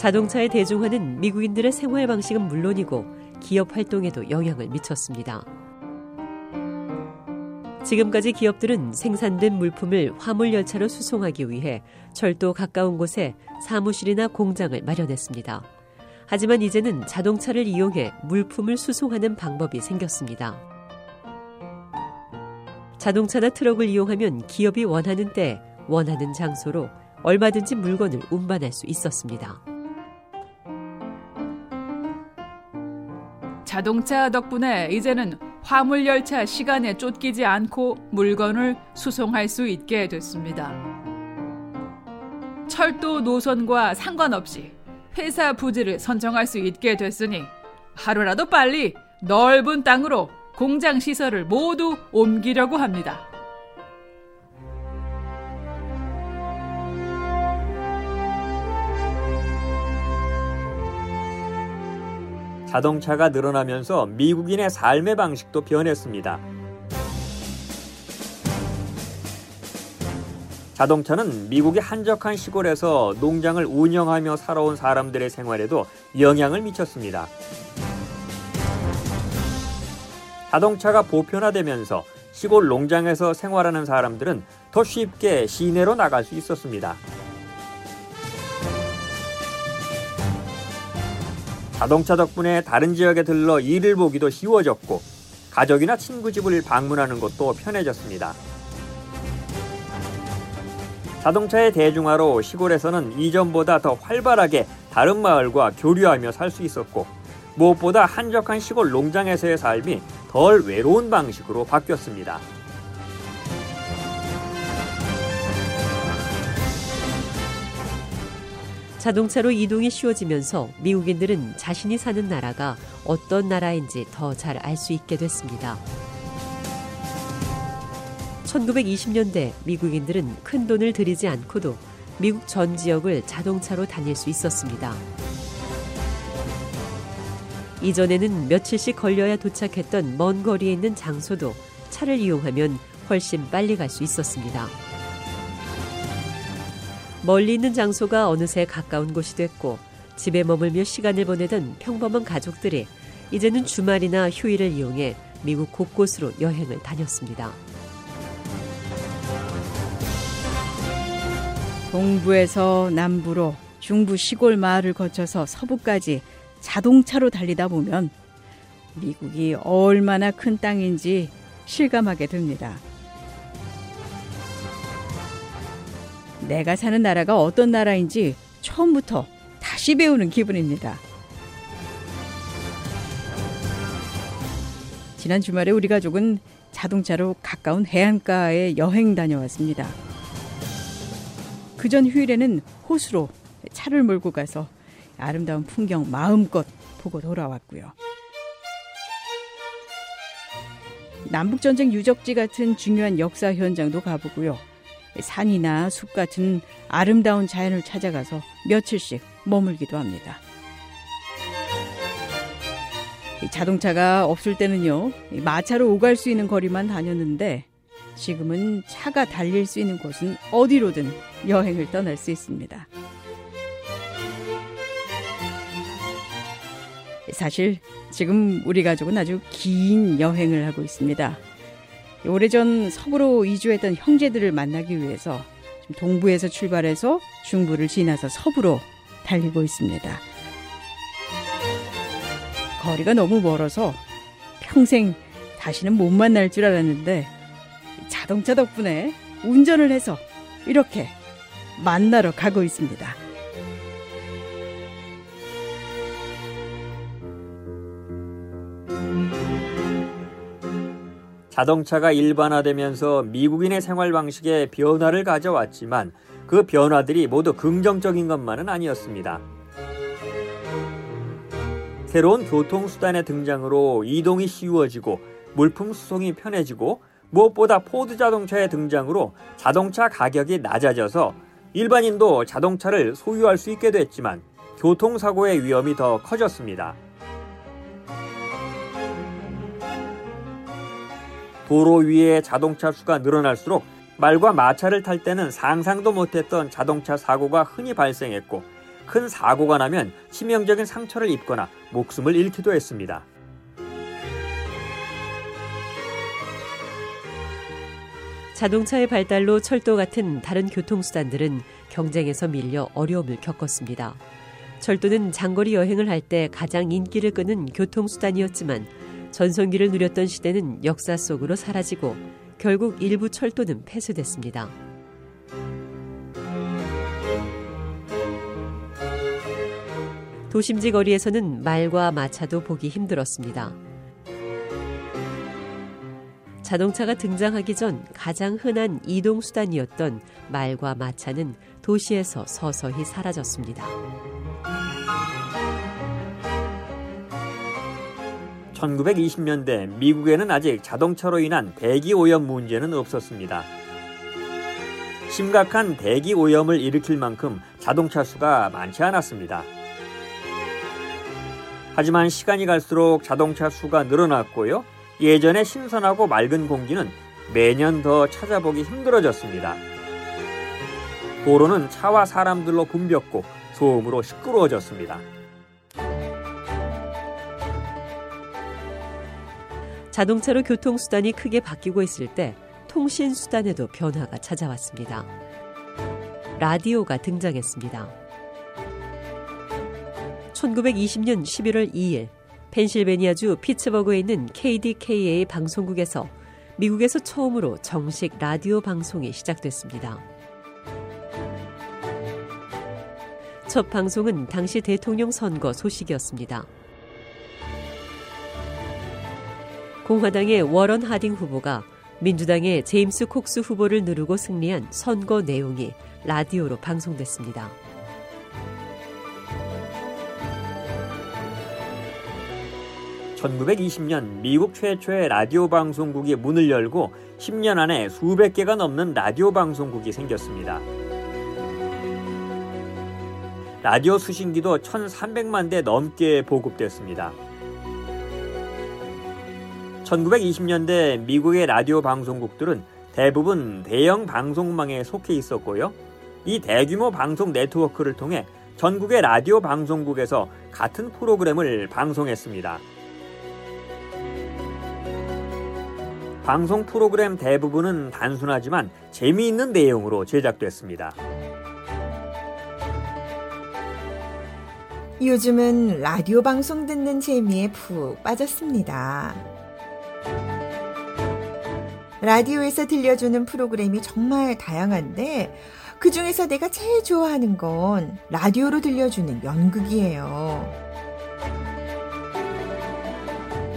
자동차의 대중화는 미국인들의 생활 방식은 물론이고 기업 활동에도 영향을 미쳤습니다. 지금까지 기업들은 생산된 물품을 화물 열차로 수송하기 위해 철도 가까운 곳에 사무실이나 공장을 마련했습니다. 하지만 이제는 자동차를 이용해 물품을 수송하는 방법이 생겼습니다. 자동차나 트럭을 이용하면 기업이 원하는 때, 원하는 장소로 얼마든지 물건을 운반할 수 있었습니다. 자동차 덕분에 이제는 화물 열차 시간에 쫓기지 않고 물건을 수송할 수 있게 됐습니다. 철도 노선과 상관없이 회사 부지를 선정할 수 있게 됐으니 하루라도 빨리 넓은 땅으로 공장 시설을 모두 옮기려고 합니다. 자동차가 늘어나면서 미국인의 삶의 방식도 변했습니다. 자동차는 미국의 한적한 시골에서 농장을 운영하며 살아온 사람들의 생활에도 영향을 미쳤습니다. 자동차가 보편화되면서 시골 농장에서 생활하는 사람들은 더 쉽게 시내로 나갈 수 있었습니다. 자동차 덕분에 다른 지역에 들러 일을 보기도 쉬워졌고 가족이나 친구 집을 방문하는 것도 편해졌습니다. 자동차의 대중화로 시골에서는 이전보다 더 활발하게 다른 마을과 교류하며 살 수 있었고 무엇보다 한적한 시골 농장에서의 삶이 덜 외로운 방식으로 바뀌었습니다. 자동차로 이동이 쉬워지면서 미국인들은 자신이 사는 나라가 어떤 나라인지 더 잘 알 수 있게 됐습니다. 1920년대 미국인들은 큰 돈을 들이지 않고도 미국 전 지역을 자동차로 다닐 수 있었습니다. 이전에는 며칠씩 걸려야 도착했던 먼 거리에 있는 장소도 차를 이용하면 훨씬 빨리 갈 수 있었습니다. 멀리 있는 장소가 어느새 가까운 곳이 됐고 집에 머물며 시간을 보내던 평범한 가족들이 이제는 주말이나 휴일을 이용해 미국 곳곳으로 여행을 다녔습니다. 동부에서 남부로 중부 시골 마을을 거쳐서 서부까지 자동차로 달리다 보면 미국이 얼마나 큰 땅인지 실감하게 됩니다. 내가 사는 나라가 어떤 나라인지 처음부터 다시 배우는 기분입니다. 지난 주말에 우리 가족은 자동차로 가까운 해안가에 여행 다녀왔습니다. 그 전 휴일에는 호수로 차를 몰고 가서 아름다운 풍경 마음껏 보고 돌아왔고요. 남북전쟁 유적지 같은 중요한 역사 현장도 가보고요. 산이나 숲 같은 아름다운 자연을 찾아가서 며칠씩 머물기도 합니다. 자동차가 없을 때는요, 마차로 오갈 수 있는 거리만 다녔는데 지금은 차가 달릴 수 있는 곳은 어디로든 여행을 떠날 수 있습니다. 사실 지금 우리 가족은 아주 긴 여행을 하고 있습니다. 오래전 서부로 이주했던 형제들을 만나기 위해서 동부에서 출발해서 중부를 지나서 서부로 달리고 있습니다. 거리가 너무 멀어서 평생 다시는 못 만날 줄 알았는데 자동차 덕분에 운전을 해서 이렇게 만나러 가고 있습니다. 자동차가 일반화되면서 미국인의 생활 방식에 변화를 가져왔지만 그 변화들이 모두 긍정적인 것만은 아니었습니다. 새로운 교통수단의 등장으로 이동이 쉬워지고 물품 수송이 편해지고 무엇보다 포드 자동차의 등장으로 자동차 가격이 낮아져서 일반인도 자동차를 소유할 수 있게 됐지만 교통사고의 위험이 더 커졌습니다. 도로 위에 자동차 수가 늘어날수록 말과 마차를 탈 때는 상상도 못했던 자동차 사고가 흔히 발생했고 큰 사고가 나면 치명적인 상처를 입거나 목숨을 잃기도 했습니다. 자동차의 발달로 철도 같은 다른 교통수단들은 경쟁에서 밀려 어려움을 겪었습니다. 철도는 장거리 여행을 할 때 가장 인기를 끄는 교통수단이었지만 전성기를 누렸던 시대는 역사 속으로 사라지고 결국 일부 철도는 폐쇄됐습니다. 도심지 거리에서는 말과 마차도 보기 힘들었습니다. 자동차가 등장하기 전 가장 흔한 이동수단이었던 말과 마차는 도시에서 서서히 사라졌습니다. 1920년대 미국에는 아직 자동차로 인한 대기 오염 문제는 없었습니다. 심각한 대기 오염을 일으킬 만큼 자동차 수가 많지 않았습니다. 하지만 시간이 갈수록 자동차 수가 늘어났고요. 예전에 신선하고 맑은 공기는 매년 더 찾아보기 힘들어졌습니다. 도로는 차와 사람들로 붐볐고 소음으로 시끄러워졌습니다. 자동차로 교통수단이 크게 바뀌고 있을 때 통신수단에도 변화가 찾아왔습니다. 라디오가 등장했습니다. 1920년 11월 2일 펜실베니아주 피츠버그에 있는 KDKA 방송국에서 미국에서 처음으로 정식 라디오 방송이 시작됐습니다. 첫 방송은 당시 대통령 선거 소식이었습니다. 공화당의 워런 하딩 후보가 민주당의 제임스 콕스 후보를 누르고 승리한 선거 내용이 라디오로 방송됐습니다. (1920년) 미국 최초의 라디오 방송국이 문을 열고 (10년) 안에 수백 개가 넘는 라디오 방송국이 생겼습니다. 라디오 수신기도 (1300만 대) 넘게 보급됐습니다. 1920년대 미국의 라디오 방송국들은 대부분 대형 방송망에 속해 있었고요. 이 대규모 방송 네트워크를 통해 전국의 라디오 방송국에서 같은 프로그램을 방송했습니다. 방송 프로그램 대부분은 단순하지만 재미있는 내용으로 제작됐습니다. 요즘은 라디오 방송 듣는 재미에 푹 빠졌습니다. 라디오에서 들려주는 프로그램이 정말 다양한데 그 중에서 내가 제일 좋아하는 건 라디오로 들려주는 연극이에요.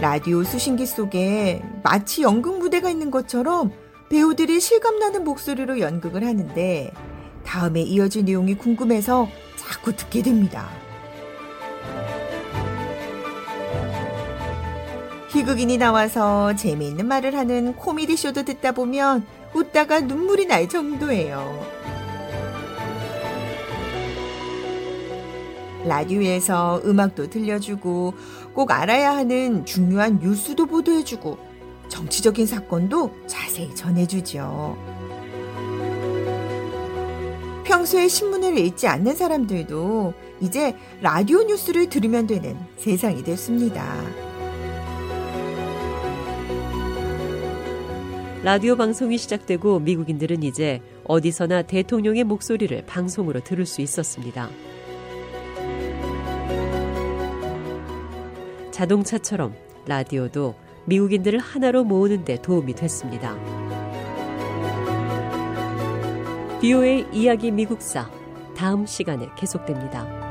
라디오 수신기 속에 마치 연극 무대가 있는 것처럼 배우들이 실감나는 목소리로 연극을 하는데 다음에 이어질 내용이 궁금해서 자꾸 듣게 됩니다. 희극인이 나와서 재미있는 말을 하는 코미디 쇼도 듣다 보면 웃다가 눈물이 날 정도예요. 라디오에서 음악도 들려주고 꼭 알아야 하는 중요한 뉴스도 보도해주고 정치적인 사건도 자세히 전해주죠. 평소에 신문을 읽지 않는 사람들도 이제 라디오 뉴스를 들으면 되는 세상이 됐습니다. 라디오 방송이 시작되고 미국인들은 이제 어디서나 대통령의 목소리를 방송으로 들을 수 있었습니다. 자동차처럼 라디오도 미국인들을 하나로 모으는 데 도움이 됐습니다. 비오의 이야기 미국사 다음 시간에 계속됩니다.